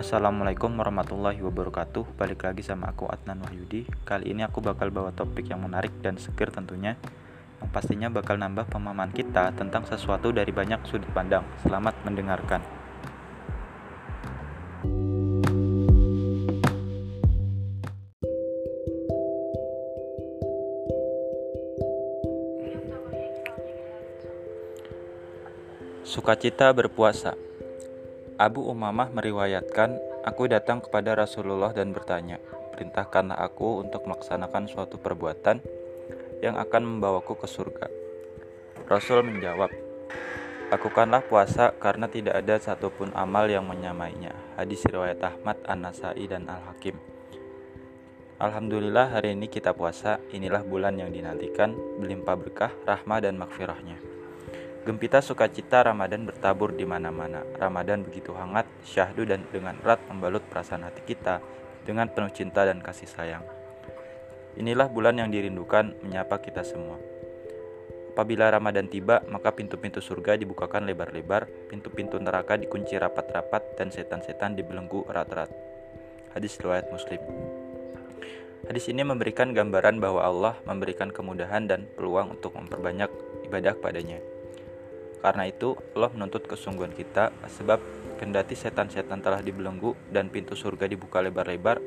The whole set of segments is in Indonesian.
Assalamualaikum warahmatullahi wabarakatuh. Balik lagi sama aku Adnan Wahyudi. Kali ini aku bakal bawa topik yang menarik dan seger tentunya Yang pastinya bakal nambah pemahaman kita tentang sesuatu dari banyak sudut pandang. Selamat mendengarkan. Sukacita berpuasa Abu Umamah meriwayatkan, aku datang kepada Rasulullah dan bertanya, perintahkanlah aku untuk melaksanakan suatu perbuatan yang akan membawaku ke surga. Rasul menjawab, lakukanlah puasa karena tidak ada satupun amal yang menyamainya. Hadis riwayat Ahmad, An-Nasai, dan Al-Hakim. Alhamdulillah hari ini kita puasa, inilah bulan yang dinantikan, berlimpah berkah, rahmah, dan makfirahnya. Gempita sukacita Ramadan bertabur di mana-mana. Ramadan begitu hangat, syahdu dan dengan erat membalut perasaan hati kita dengan penuh cinta dan kasih sayang. Inilah bulan yang dirindukan menyapa kita semua. Apabila Ramadan tiba, maka pintu-pintu surga dibukakan lebar-lebar, pintu-pintu neraka dikunci rapat-rapat, dan setan-setan dibelenggu erat-erat. Hadis riwayat Muslim. Hadis ini memberikan gambaran bahwa Allah memberikan kemudahan dan peluang untuk memperbanyak ibadah padanya. Karena itu, Allah menuntut kesungguhan kita, sebab kendati setan-setan telah dibelenggu dan pintu surga dibuka lebar-lebar,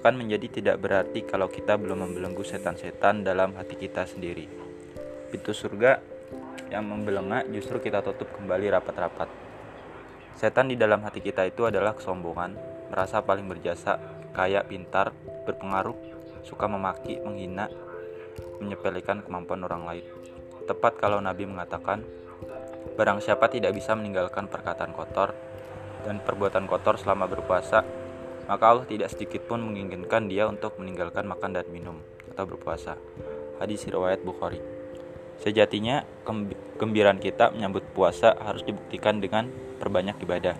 akan menjadi tidak berarti kalau kita belum membelenggu setan-setan dalam hati kita sendiri. Pintu surga yang membelengak justru kita tutup kembali rapat-rapat. Setan di dalam hati kita itu adalah kesombongan, merasa paling berjasa, kaya, pintar, berpengaruh, suka memaki, menghina, menyepelekan kemampuan orang lain. Tepat kalau Nabi mengatakan, Barang siapa tidak bisa meninggalkan perkataan kotor dan perbuatan kotor selama berpuasa, maka Allah tidak sedikit pun menginginkan dia untuk meninggalkan makan dan minum atau berpuasa. Hadis riwayat Bukhari. Sejatinya, kegembiraan kita menyambut puasa harus dibuktikan dengan perbanyak ibadah.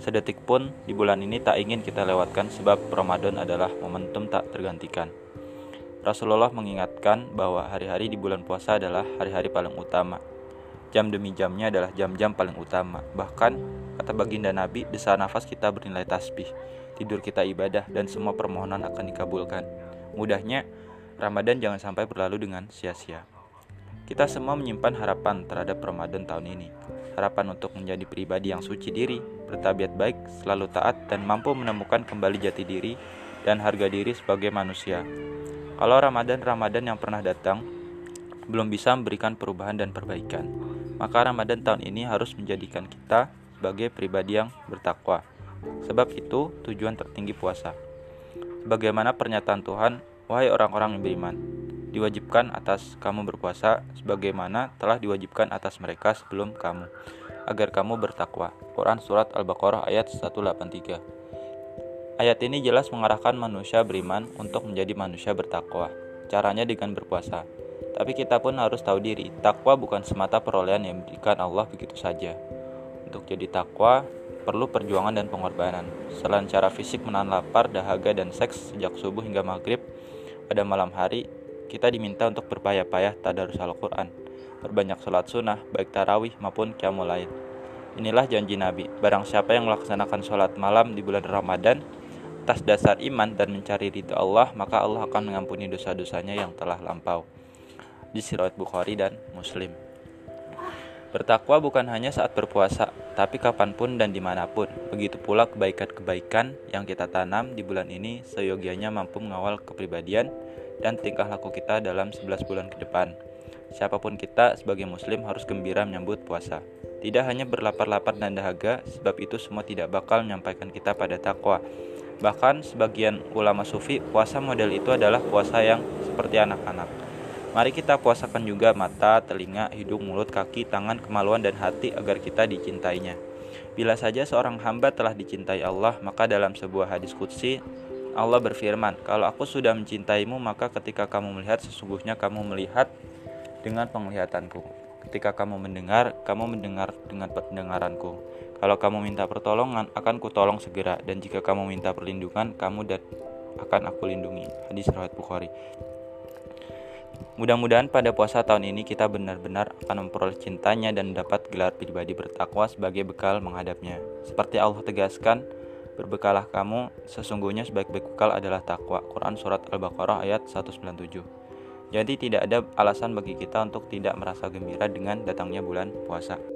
Sedetik pun di bulan ini tak ingin kita lewatkan sebab Ramadan adalah momentum tak tergantikan. Rasulullah mengingatkan bahwa hari-hari di bulan puasa adalah hari-hari paling utama Jam demi jamnya adalah jam-jam paling utama. Bahkan, kata baginda Nabi, desa nafas kita bernilai tasbih, tidur kita ibadah, dan semua permohonan akan dikabulkan. Mudahnya, Ramadan jangan sampai berlalu dengan sia-sia. Kita semua menyimpan harapan terhadap Ramadan tahun ini. Harapan untuk menjadi pribadi yang suci diri, bertabiat baik, selalu taat, dan mampu menemukan kembali jati diri dan harga diri sebagai manusia. Kalau Ramadan-Ramadan yang pernah datang belum bisa memberikan perubahan dan perbaikan, maka Ramadan tahun ini harus menjadikan kita sebagai pribadi yang bertakwa. Sebab itu tujuan tertinggi puasa. Sebagaimana pernyataan Tuhan, wahai orang-orang yang beriman, diwajibkan atas kamu berpuasa sebagaimana telah diwajibkan atas mereka sebelum kamu, agar kamu bertakwa. Quran Surat Al-Baqarah ayat 183 Ayat ini jelas mengarahkan manusia beriman untuk menjadi manusia bertakwa. Caranya dengan berpuasa. Tapi kita pun harus tahu diri, takwa bukan semata perolehan yang diberikan Allah begitu saja. Untuk jadi takwa, perlu perjuangan dan pengorbanan. Selain cara fisik menahan lapar, dahaga, dan seks sejak subuh hingga maghrib, pada malam hari, kita diminta untuk berpayah-payah tadarus Al-Quran, berbanyak sholat sunnah, baik tarawih maupun qiyamul lain. Inilah janji Nabi, barang siapa yang melaksanakan sholat malam di bulan Ramadan, atas dasar iman dan mencari ridho Allah, maka Allah akan mengampuni dosa-dosanya yang telah lampau di Sirat Bukhari dan Muslim. Bertakwa bukan hanya saat berpuasa, tapi kapan pun dan di mana pun. Begitu pula kebaikan-kebaikan yang kita tanam di bulan ini seyogianya mampu mengawal kepribadian dan tingkah laku kita dalam 11 bulan ke depan. Siapa pun kita sebagai muslim harus gembira menyambut puasa. Tidak hanya berlapar-lapar dan dahaga, sebab itu semua tidak bakal menyampaikan kita pada takwa. Bahkan sebagian ulama sufi, puasa model itu adalah puasa yang seperti anak-anak Mari kita puasakan juga mata, telinga, hidung, mulut, kaki, tangan, kemaluan, dan hati agar kita dicintainya. Bila saja seorang hamba telah dicintai Allah, maka dalam sebuah hadis kutsi, Allah berfirman, Kalau aku sudah mencintaimu, maka ketika kamu melihat, sesungguhnya kamu melihat dengan penglihatanku. Ketika kamu mendengar, kamu mendengar dengan pendengaranku. Kalau kamu minta pertolongan, akan kutolong segera. Dan jika kamu minta perlindungan, kamu dan akan aku lindungi. Hadis riwayat Bukhari. Mudah-mudahan pada puasa tahun ini kita benar-benar akan memperoleh cintanya dan dapat gelar pribadi bertakwa sebagai bekal menghadapnya. Seperti Allah tegaskan, Berbekalah kamu, sesungguhnya sebaik-baik bekal adalah takwa. Quran Surat Al-Baqarah ayat 197 Jadi tidak ada alasan bagi kita untuk tidak merasa gembira dengan datangnya bulan puasa.